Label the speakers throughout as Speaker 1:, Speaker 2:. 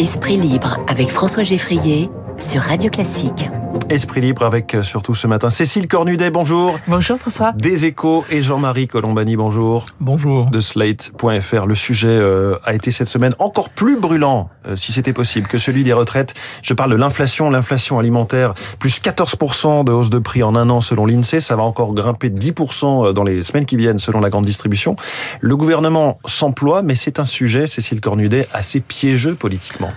Speaker 1: Esprit libre avec François Geffrier sur Radio Classique.
Speaker 2: Esprit libre avec euh, surtout ce matin Cécile Cornudet, bonjour.
Speaker 3: Bonjour François.
Speaker 2: Des échos et Jean-Marie Colombani, bonjour.
Speaker 4: Bonjour.
Speaker 2: De Slate.fr. Le sujet euh, a été cette semaine encore plus brûlant, euh, si c'était possible, que celui des retraites. Je parle de l'inflation, l'inflation alimentaire, plus 14% de hausse de prix en un an selon l'INSEE. Ça va encore grimper de 10% dans les semaines qui viennent selon la grande distribution. Le gouvernement s'emploie, mais c'est un sujet, Cécile Cornudet, assez piégeux politiquement.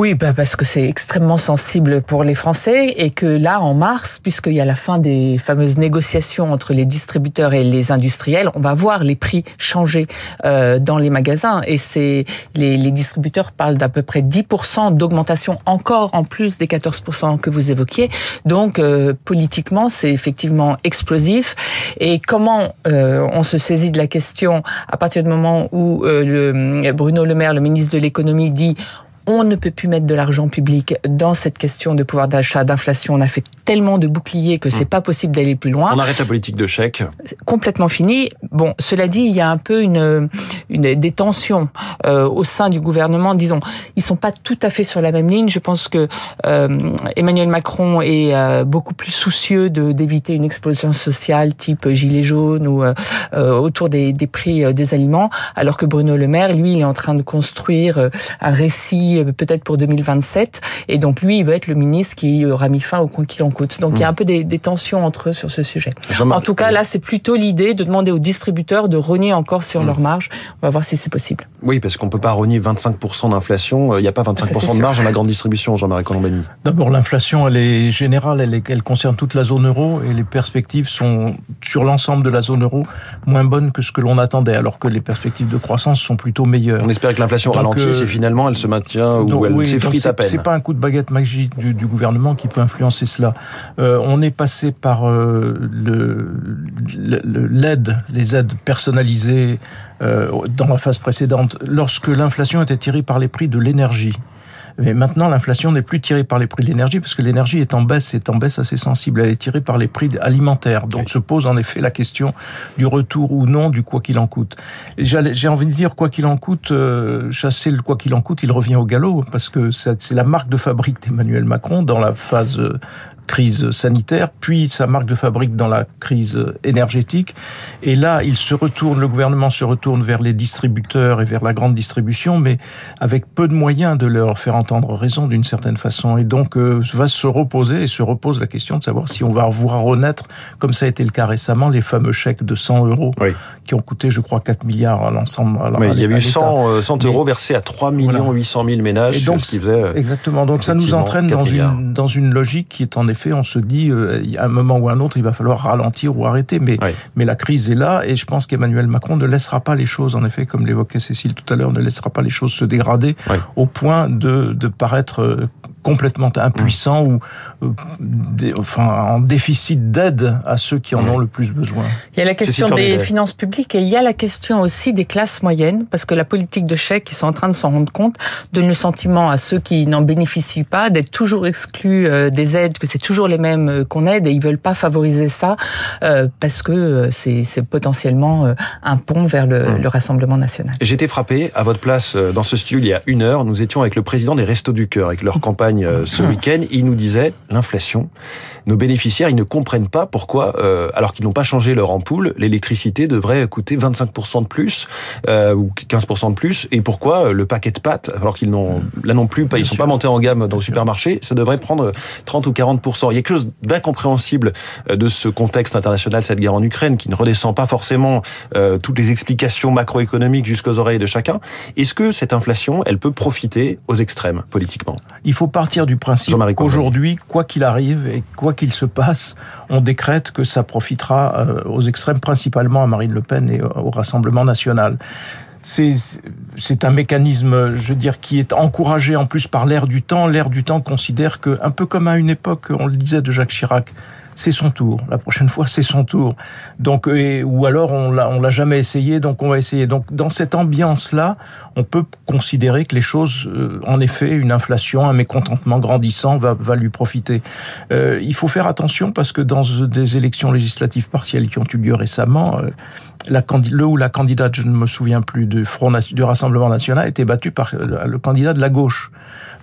Speaker 3: Oui, bah parce que c'est extrêmement sensible pour les Français et que là, en mars, puisqu'il y a la fin des fameuses négociations entre les distributeurs et les industriels, on va voir les prix changer euh, dans les magasins et c'est les, les, distributeurs parlent d'à peu près 10% d'augmentation encore en plus des 14% que vous évoquiez. Donc euh, politiquement, c'est effectivement explosif. Et comment euh, on se saisit de la question à partir du moment où euh, le, Bruno Le Maire, le ministre de l'économie, dit on ne peut plus mettre de l'argent public dans cette question de pouvoir d'achat, d'inflation. On a fait tellement de boucliers que c'est mmh. pas possible d'aller plus loin.
Speaker 2: On arrête la politique de chèque.
Speaker 3: Complètement fini. Bon, cela dit, il y a un peu une, une des tensions euh, au sein du gouvernement. Disons, ils sont pas tout à fait sur la même ligne. Je pense que euh, Emmanuel Macron est euh, beaucoup plus soucieux de d'éviter une explosion sociale type gilet jaune ou autour des, des prix des aliments, alors que Bruno Le Maire, lui, il est en train de construire un récit peut-être pour 2027. Et donc lui, il veut être le ministre qui aura mis fin au qu'il en Donc il y a un peu des, des, tensions entre eux sur ce sujet. En tout cas, là, c'est plutôt l'idée de demander aux distributeurs de rogner encore sur mmh. leur marge. On va voir si c'est possible.
Speaker 2: Oui, parce qu'on peut pas rogner 25% d'inflation. Il n'y a pas 25% de marge dans la grande distribution, Jean-Marie Colombani.
Speaker 4: D'abord, l'inflation, elle est générale, elle, est, elle concerne toute la zone euro et les perspectives sont sur l'ensemble de la zone euro moins bonnes que ce que l'on attendait, alors que les perspectives de croissance sont plutôt meilleures.
Speaker 2: On espère que l'inflation ralentisse euh, et finalement elle se maintient ou elle s'effrite à peine.
Speaker 4: C'est pas un coup de baguette magique du, du gouvernement qui peut influencer cela. Euh, on est passé par euh, l'aide, le, le, les aides personnalisées euh, dans la phase précédente, lorsque l'inflation était tirée par les prix de l'énergie. Mais maintenant, l'inflation n'est plus tirée par les prix de l'énergie, parce que l'énergie est en baisse, est en baisse assez sensible. Elle est tirée par les prix alimentaires. Donc se pose en effet la question du retour ou non du quoi qu'il en coûte. J'ai envie de dire, quoi qu'il en coûte, euh, chasser le quoi qu'il en coûte, il revient au galop, parce que c'est la marque de fabrique d'Emmanuel Macron dans la phase crise sanitaire, puis sa marque de fabrique dans la crise énergétique. Et là, il se retourne, le gouvernement se retourne vers les distributeurs et vers la grande distribution, mais avec peu de moyens de leur faire entendre raison d'une certaine façon. Et donc, euh, va se reposer et se repose la question de savoir si on va voir renaître, comme ça a été le cas récemment, les fameux chèques de 100 euros
Speaker 2: oui.
Speaker 4: qui ont coûté, je crois, 4 milliards à l'ensemble.
Speaker 2: Oui, il y a eu 100, 100 euros mais, versés à 3 millions voilà. 800 000 ménages.
Speaker 4: Et donc, ce qui faisait, exactement. Donc, ça nous entraîne dans une, dans une logique qui est en effet on se dit, euh, à un moment ou à un autre, il va falloir ralentir ou arrêter. Mais,
Speaker 2: oui.
Speaker 4: mais la crise est là, et je pense qu'Emmanuel Macron ne laissera pas les choses, en effet, comme l'évoquait Cécile tout à l'heure, ne laissera pas les choses se dégrader
Speaker 2: oui.
Speaker 4: au point de, de paraître euh, complètement impuissant mmh. ou euh, enfin en déficit d'aide à ceux qui en ont le plus besoin.
Speaker 3: Il y a la question des finances publiques et il y a la question aussi des classes moyennes parce que la politique de chèque, ils sont en train de s'en rendre compte, donne le sentiment à ceux qui n'en bénéficient pas d'être toujours exclus euh, des aides, que c'est toujours les mêmes euh, qu'on aide et ils veulent pas favoriser ça euh, parce que euh, c'est potentiellement euh, un pont vers le, mmh. le Rassemblement national.
Speaker 2: J'étais frappé à votre place dans ce studio il y a une heure. Nous étions avec le président des Restos du Cœur, avec leur campagne ce week-end. Il nous disait l'inflation. Nos bénéficiaires, ils ne comprennent pas pourquoi, euh, alors qu'ils n'ont pas changé leur ampoule, l'électricité devrait coûter 25% de plus euh, ou 15% de plus. Et pourquoi euh, le paquet de pâtes, alors qu'ils n'ont là non plus, ils sont pas montés en gamme dans le supermarché, ça devrait prendre 30 ou 40%. Il y a quelque chose d'incompréhensible euh, de ce contexte international, cette guerre en Ukraine, qui ne redescend pas forcément euh, toutes les explications macroéconomiques jusqu'aux oreilles de chacun. Est-ce que cette inflation, elle peut profiter aux extrêmes politiquement?
Speaker 4: Il faut partir du principe qu'aujourd'hui, quoi qu'il arrive et quoi qu'il se passe, on décrète que ça profitera euh, aux extrêmes, principalement à Marine Le Pen et au Rassemblement national c'est un mécanisme, je veux dire, qui est encouragé en plus par l'ère du temps. L'ère du temps considère que, un peu comme à une époque, on le disait de Jacques Chirac, c'est son tour. La prochaine fois, c'est son tour. Donc, et, ou alors on l'a, on l'a jamais essayé, donc on va essayer. Donc, dans cette ambiance-là, on peut considérer que les choses, euh, en effet, une inflation, un mécontentement grandissant va, va lui profiter. Euh, il faut faire attention parce que dans des élections législatives partielles qui ont eu lieu récemment, euh, la, le ou la candidate, je ne me souviens plus, du, Front, du Rassemblement national, a été battu par le candidat de la gauche.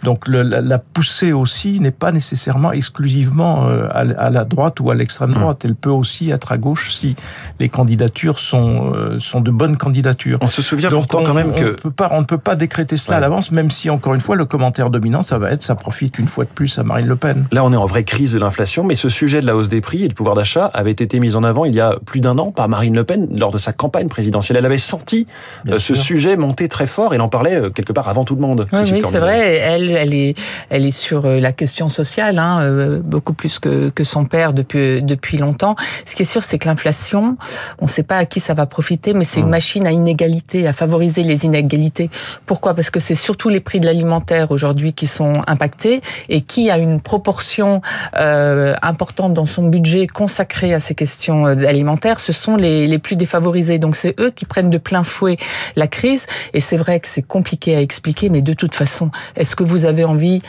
Speaker 4: Donc le, la, poussée aussi n'est pas nécessairement exclusivement euh, à, la droite ou à l'extrême hmm. droite. Elle peut aussi être à gauche si les candidatures sont euh, sont de bonnes candidatures.
Speaker 2: On se souvient pourtant quand même que
Speaker 4: on peut pas on ne peut pas décréter cela à l'avance, même si encore une fois le commentaire dominant ça va être ça profite une fois de plus à Marine Le Pen.
Speaker 2: Là on est en vraie crise de l'inflation, mais ce sujet de la hausse des prix et du pouvoir d'achat avait été mis en avant il y a plus d'un an par Marine Le Pen lors de sa campagne présidentielle. Elle avait senti euh, ce sujet monter très fort. Elle en parlait quelque part avant tout le monde.
Speaker 3: Oui, oui c'est vrai. Elle elle, est, elle est sur euh, la question sociale, hein, euh, beaucoup plus que, que son père depuis, depuis longtemps. Ce qui est sûr, c'est que l'inflation, on ne sait pas à qui ça va profiter, mais c'est une mmh. machine à inégalité, à favoriser les inégalités. Pourquoi? Parce que c'est surtout les prix de l'alimentaire aujourd'hui qui sont impactés et qui a une proportion euh, importante dans son budget consacré à ces questions alimentaires, ce sont les, les plus défavorisés. Donc c'est eux qui prennent de plein fouet la crise. Et c'est vrai que c'est compliqué à expliquer, mais de toute façon, est-ce que vous avez envie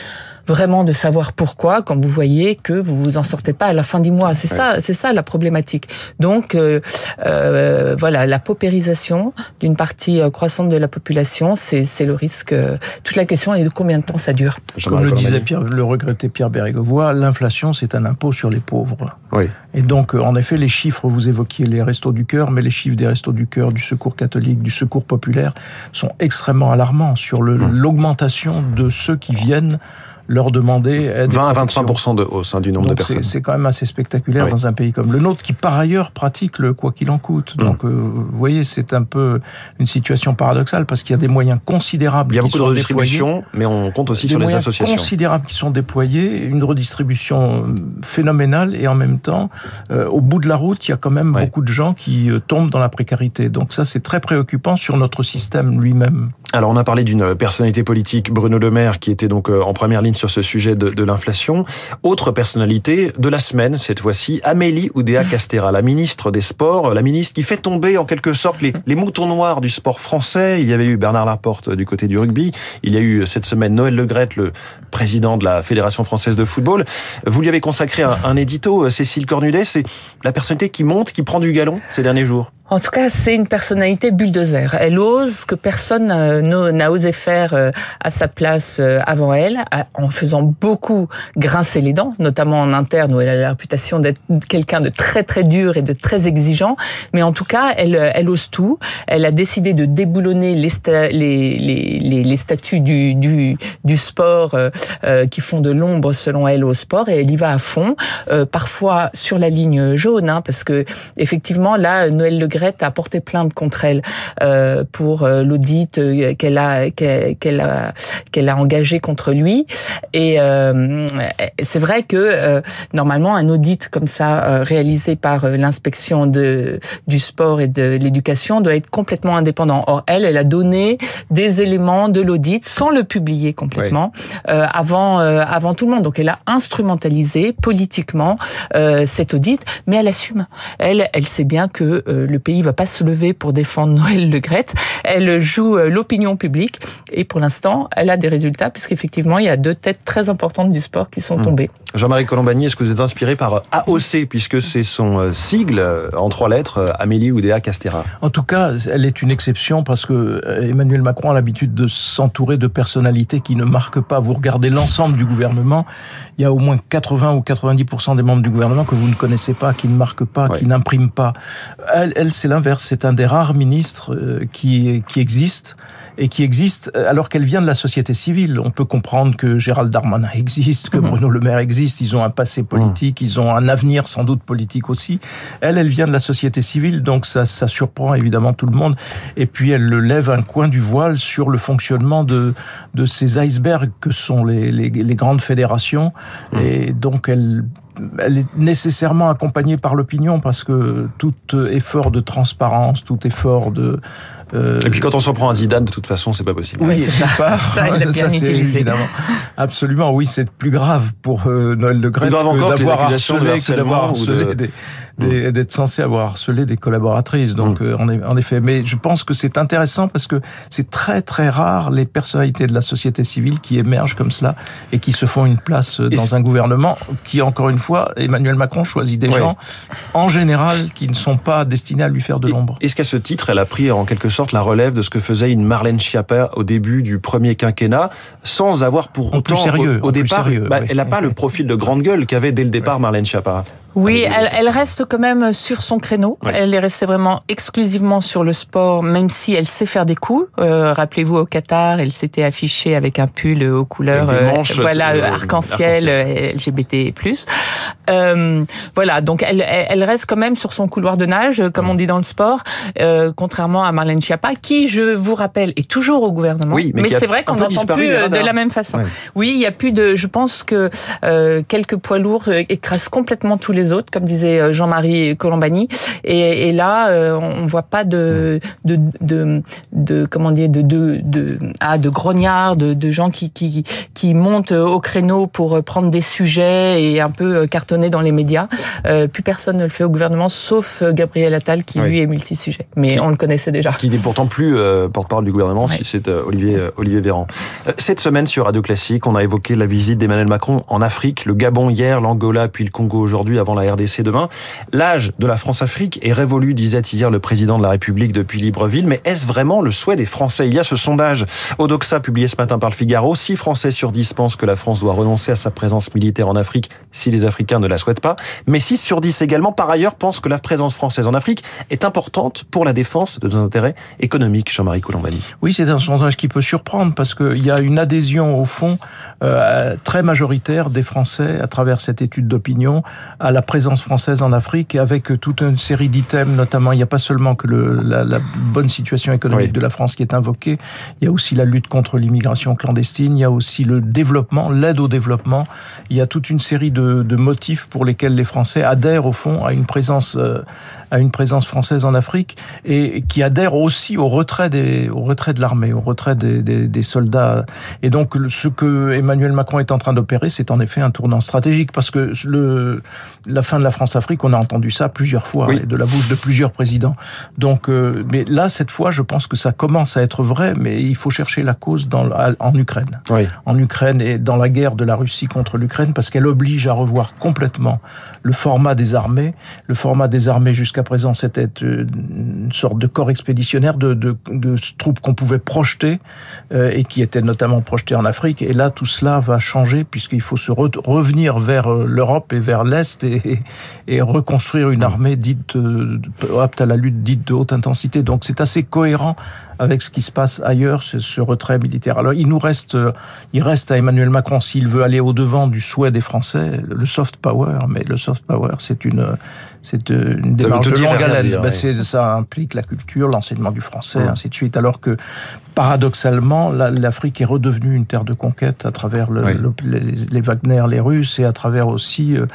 Speaker 3: vraiment de savoir pourquoi quand vous voyez que vous vous en sortez pas à la fin du mois. C'est ça, c'est ça la problématique. Donc euh, euh, voilà, la paupérisation d'une partie euh, croissante de la population, c'est le risque. Toute la question est de combien de temps ça dure.
Speaker 4: Comme le disait Pierre, le regretté Pierre Bérégovoy, l'inflation c'est un impôt sur les pauvres. Oui. Et donc en effet, les chiffres, vous évoquiez les restos du cœur, mais les chiffres des restos du cœur, du secours catholique, du secours populaire sont extrêmement alarmants sur mmh. l'augmentation de ceux qui viennent leur demander
Speaker 2: 20 à 25 de hausse hein, du nombre de personnes.
Speaker 4: C'est quand même assez spectaculaire dans un pays comme le nôtre, qui par ailleurs pratique le quoi qu'il en coûte. Mm. Donc, euh, vous voyez, c'est un peu une situation paradoxale parce qu'il y a des moyens considérables.
Speaker 2: Il y a beaucoup de redistribution, mais on compte aussi sur les associations.
Speaker 4: Considérables qui sont déployés, une redistribution euh, phénoménale et en même temps, euh, au bout de la route, il y a quand même beaucoup de gens qui tombent dans la précarité. Donc ça, c'est très préoccupant sur notre système lui-même.
Speaker 2: Alors, on a parlé d'une personnalité politique, Bruno Le Maire, qui était donc en première ligne sur ce sujet de, l'inflation. Autre personnalité de la semaine, cette fois-ci, Amélie Oudéa Castera, la ministre des Sports, la ministre qui fait tomber en quelque sorte les, moutons noirs du sport français. Il y avait eu Bernard Laporte du côté du rugby. Il y a eu cette semaine Noël Legrette, le président de la Fédération française de football. Vous lui avez consacré un, un édito, Cécile Cornudet. C'est la personnalité qui monte, qui prend du galon ces derniers jours.
Speaker 3: En tout cas, c'est une personnalité bulldozer. Elle ose que personne euh, n'a osé faire euh, à sa place euh, avant elle, en faisant beaucoup grincer les dents, notamment en interne où elle a la réputation d'être quelqu'un de très très dur et de très exigeant. Mais en tout cas, elle, elle ose tout. Elle a décidé de déboulonner les, les, les, statuts du, du, du sport qui font de l'ombre selon elle au sport et elle y va à fond, parfois sur la ligne jaune, hein, parce que effectivement là, Noël Le a porté plainte contre elle euh, pour euh, l'audit euh, qu'elle a qu'elle a qu'elle a engagé contre lui. Et c'est vrai que normalement un audit comme ça réalisé par l'inspection de du sport et de l'éducation doit être complètement indépendant. Or elle, elle a donné des éléments de l'audit sans le publier complètement avant avant tout le monde. Donc elle a instrumentalisé politiquement cet audit, mais elle assume. Elle, elle sait bien que le pays va pas se lever pour défendre Noël Le Gret. Elle joue euh, l'opinion publique et pour l'instant, elle a des résultats puisqu'effectivement, il y a deux têtes très importantes du sport qui sont hmm. tombées.
Speaker 2: Jean-Marie Colombani, est-ce que vous êtes inspiré par AOC puisque c'est son euh, sigle euh, en trois lettres, Amélie Oudéa Castera
Speaker 4: En tout cas, elle est une exception parce que Emmanuel Macron a l'habitude de s'entourer de personnalités qui ne marquent pas. Vous regardez l'ensemble du gouvernement, il y a au moins 80 ou 90% des membres du gouvernement que vous ne connaissez pas, qui ne marquent pas, qui n'impriment pas. Elle, elle c'est l'inverse. C'est un des rares ministres euh, qui, qui existe et qui existe euh, alors qu'elle vient de la société civile. On peut comprendre que Gérald Darmanin existe, que mhm. Bruno Le Maire existe. Ils ont un passé politique, ils ont un avenir sans doute politique aussi. Elle, elle vient de la société civile, donc ça, ça surprend évidemment tout le monde. Et puis elle le lève un coin du voile sur le fonctionnement de, de ces icebergs que sont les, les, grandes fédérations. Et donc elle elle est nécessairement accompagnée par l'opinion parce que tout effort de transparence, tout effort de
Speaker 2: euh... Et puis quand on s'en prend à Zidane, de toute façon, c'est pas possible.
Speaker 3: Oui, c'est ça. Part, ça, c'est évidemment.
Speaker 4: Absolument, oui, c'est plus grave pour euh, Noël Le Gret
Speaker 2: que d'avoir harcelé, que d'avoir harcelé
Speaker 4: des, Mm. D'être censé avoir harcelé des collaboratrices. Donc, mm. euh, en, en effet, mais je pense que c'est intéressant parce que c'est très très rare les personnalités de la société civile qui émergent comme cela et qui se font une place dans un gouvernement qui, encore une fois, Emmanuel Macron choisit des gens, en général, qui ne sont pas destinés à lui faire de l'ombre.
Speaker 2: Est-ce qu'à ce titre, elle a pris en quelque sorte la relève de ce que faisait une Marlène Schiappa au début du premier quinquennat, sans avoir pour autant,
Speaker 4: sérieux,
Speaker 2: au, départ, bah, elle n'a pas le profil de grande gueule qu'avait dès le départ Marlène Schiappa.
Speaker 3: Oui, elle, elle, reste quand même sur son créneau. Elle est restée vraiment exclusivement sur le sport, même si elle sait faire des coups. Euh, Rappelez-vous au Qatar, elle s'était affichée avec un pull aux couleurs, euh, voilà, euh, arc-en-ciel, euh, LGBT+. Euh, voilà, donc elle, elle reste quand même sur son couloir de nage, comme on dit dans le sport, contrairement à Marlène Schiappa, qui, je vous rappelle, est toujours au gouvernement.
Speaker 2: Oui,
Speaker 3: mais, c'est vrai qu'on n'entend plus de la même façon. Oui, il y a plus de. Je pense que quelques poids lourds écrasent complètement tous les autres, comme disait euh, Jean-Marie Colombani. Et, et, là, euh, on voit pas de de, de, de comment dire de de de, ah, de grognards, de, de gens qui, qui qui montent au créneau pour prendre des sujets et un peu cartonner dans les médias. Euh, plus personne ne le fait au gouvernement, sauf Gabriel Attal qui lui est multi-sujet. Mais on le connaissait déjà.
Speaker 2: Qui n'est pourtant plus porte-parole du gouvernement, si c'est Olivier Olivier Véran. Cette semaine sur Radio Classique, on a évoqué la visite d'Emmanuel Macron en Afrique, le Gabon hier, l'Angola puis le Congo aujourd'hui, avant la RDC demain. L'âge de la France-Afrique est révolu, disait hier le président de la République depuis Libreville. Mais est-ce vraiment le souhait des Français? Il y a ce sondage Odoxa publié ce matin par le Figaro. 6 Français sur 10 pensent que la France doit renoncer à sa présence militaire en Afrique si les Africains ne la souhaitent pas. Mais 6 sur 10 également, par ailleurs, pensent que la présence française en Afrique est importante pour la défense de nos intérêts économiques. Jean-Marie Colombani.
Speaker 4: Oui, c'est un sondage qui peut surprendre parce qu'il y a une adhésion au fond euh, très majoritaire des Français à travers cette étude d'opinion à la présence française en Afrique avec toute une série d'items, notamment il n'y a pas seulement que le, la, la, bonne situation économique de la France qui est invoquée, il y a aussi la lutte contre l'immigration clandestine, il y a aussi le développement, l'aide au développement, il y a toute une série de, de, motifs pour lesquels les Français adhèrent au fond à une présence euh, à une présence française en Afrique et qui adhèrent aussi au retrait des au retrait de l'armée, au retrait des, des, des, soldats. Et donc ce que Emmanuel Macron est en train d'opérer, c'est en effet un tournant stratégique parce que le la fin de la France-Afrique, on a entendu ça plusieurs fois oui. de la bouche de plusieurs présidents. Donc, euh, mais là cette fois, je pense que ça commence à être vrai, mais il faut chercher la cause dans en Ukraine,
Speaker 2: oui.
Speaker 4: en Ukraine et dans la guerre de la Russie contre l'Ukraine parce qu'elle oblige à revoir complètement le format des armées, le format des armées jusqu'à présent, c'était une sorte de corps expéditionnaire de, de, de troupes qu'on pouvait projeter euh, et qui étaient notamment projetées en Afrique. Et là, tout cela va changer puisqu'il faut se re revenir vers euh, l'Europe et vers l'Est et, et, reconstruire une armée dite euh, apte à la lutte dite de haute intensité. Donc c'est assez cohérent avec ce qui se passe ailleurs, ce, retrait militaire. Alors il nous reste, euh, il reste à Emmanuel Macron s'il veut aller au devant du souhait des Français, le soft power. Mais le soft power, c'est une, c'est une démarche de longue haleine. Ben, ouais. Ça implique la culture, l'enseignement du français, mmh. ainsi de suite. Alors que paradoxalement, l'Afrique est redevenue une terre de conquête à travers le, oui. le, les, les, Wagner, les Russes et à travers aussi euh,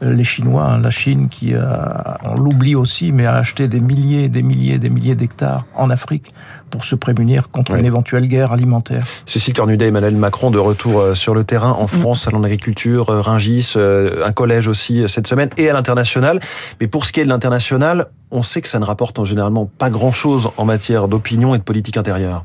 Speaker 4: les Chinois, hein, la Chine qui, a, on l'oublie aussi, mais a acheté des milliers, des milliers, des milliers d'hectares en Afrique pour se prémunir contre oui. une éventuelle guerre alimentaire.
Speaker 2: Cécile Cornudet, Emmanuel Macron de retour euh, sur le terrain en France, salon d'agriculture, euh, Ringis, un collège aussi cette semaine et à l'international. Mais pour ce qui est de l'international, on sait que ça ne rapporte généralement pas grand-chose en matière d'opinion et de politique intérieure.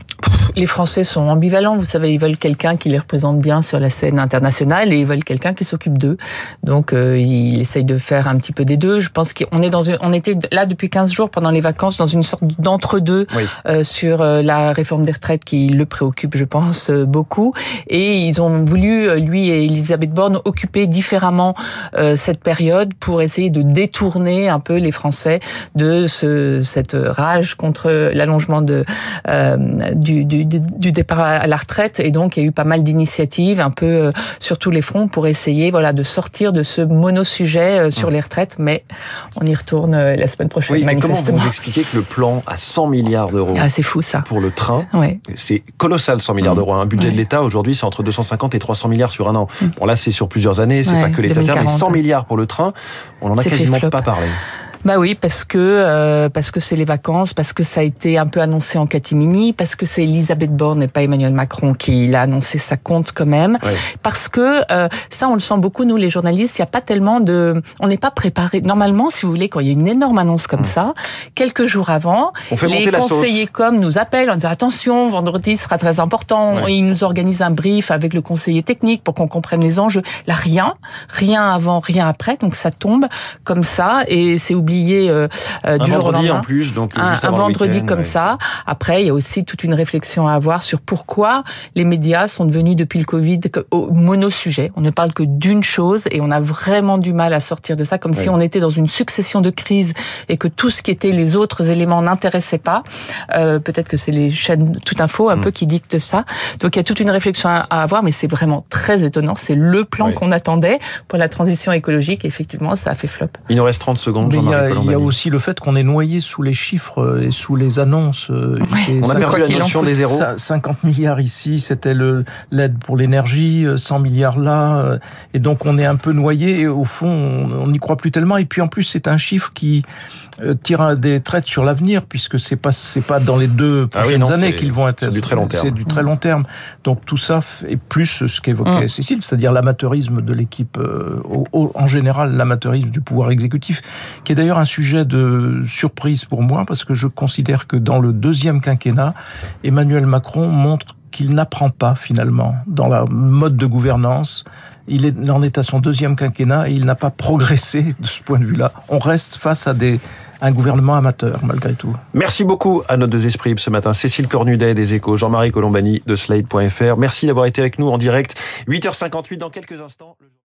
Speaker 3: Les Français sont ambivalents, vous savez, ils veulent quelqu'un qui les représente bien sur la scène internationale et ils veulent quelqu'un qui s'occupe d'eux. Donc euh, ils essayent de faire un petit peu des deux. Je pense qu'on est dans une, on était là depuis 15 jours pendant les vacances dans une sorte d'entre-deux oui. euh, sur euh, la réforme des retraites qui le préoccupe, je pense, euh, beaucoup. Et ils ont voulu, euh, lui et Elisabeth Borne, occuper différemment cette période pour essayer de détourner un peu les Français de ce, cette rage contre l'allongement de du, du, du, départ à la retraite. Et donc il y a eu pas mal d'initiatives un peu sur tous les fronts pour essayer voilà de sortir de ce monosujet sur les retraites. Mais on y retourne la semaine prochaine
Speaker 2: oui, mais comment vous expliquez que le plan à 100 milliards d'euros
Speaker 3: ah, c'est fou ça
Speaker 2: pour le train
Speaker 3: ouais.
Speaker 2: c'est colossal 100 milliards mmh. d'euros un budget ouais. de l'État aujourd'hui c'est entre 250 et 300 milliards sur un an mmh. bon là c'est sur plusieurs années c'est ouais, pas que l'État mais 100 milliards pour le train on en a quasiment pas parlé
Speaker 3: Bah oui, parce que euh, parce que c'est les vacances, parce que ça a été un peu annoncé en catimini, parce que c'est Elisabeth Borne et pas Emmanuel Macron qui l'a annoncé, ça compte quand même. Parce que euh, ça, on le sent beaucoup nous les journalistes. Il n'y a pas tellement de, on n'est pas préparé. Normalement, si vous voulez, quand il y a une énorme annonce comme ça, quelques jours avant,
Speaker 2: On fait
Speaker 3: les conseillers com nous appellent en disant attention, vendredi sera très important.
Speaker 2: Ouais.
Speaker 3: Ils nous organisent un brief avec le conseiller technique pour qu'on comprenne les enjeux. Là, rien, rien avant, rien après. Donc ça tombe comme ça et c'est oublié euh, euh,
Speaker 2: Un
Speaker 3: du jour au
Speaker 2: vendredi
Speaker 3: lendemain
Speaker 2: en plus, donc
Speaker 3: un, un vendredi comme
Speaker 2: ouais.
Speaker 3: ça. Après, il y a aussi toute une réflexion à avoir sur pourquoi les médias sont devenus depuis le Covid au monosujet. On ne parle que d'une chose et on a vraiment du mal à sortir de ça, comme si on était dans une succession de crises et que tout ce qui était les autres éléments n'intéressait pas. Euh, Peut-être que c'est les chaînes tout info
Speaker 2: Mm.
Speaker 3: un peu qui dictent ça. Donc il y a toute une réflexion à avoir, mais c'est vraiment très étonnant. C'est le plan
Speaker 2: Oui.
Speaker 3: qu'on attendait pour la transition écologique. Effectivement, ça a fait flop.
Speaker 2: Il nous reste 30 secondes,
Speaker 4: a, il y a aussi le fait qu'on est noyé sous les chiffres et sous les annonces. euh, c'est
Speaker 2: On a perdu la notion
Speaker 3: coûte.
Speaker 2: des zéros.
Speaker 4: Cin- 50 milliards ici, c'était l'aide pour l'énergie, euh, 100 milliards là, euh, et donc on est un peu noyé. Et au fond, on n'y croit plus tellement. Et puis en plus, c'est un chiffre qui euh, tire des traits sur l'avenir, puisque c'est pas c'est pas dans les deux
Speaker 2: Ah oui,
Speaker 4: prochaines
Speaker 2: non,
Speaker 4: années
Speaker 2: c'est
Speaker 4: qu'ils vont être.
Speaker 2: sur du très long terme.
Speaker 4: C'est du très long terme. Donc tout ça et plus ce qu'évoquait
Speaker 3: Mm.
Speaker 4: Cécile, c'est-à-dire l'amateurisme de l'équipe, euh, en général l'amateurisme du pouvoir exécutif, qui est d'ailleurs un sujet de surprise pour moi, parce que je considère que dans le deuxième quinquennat, Emmanuel Macron montre qu'il n'apprend pas finalement dans la mode de gouvernance. Il en est à son deuxième quinquennat et il n'a pas progressé de ce point de vue-là. On reste face à un gouvernement amateur malgré tout.
Speaker 2: Merci beaucoup à nos deux esprits ce matin. Cécile Cornudet des Échos, Jean-Marie Colombani de Slate.fr. Merci d'avoir été avec nous en direct. 8h58 dans quelques instants.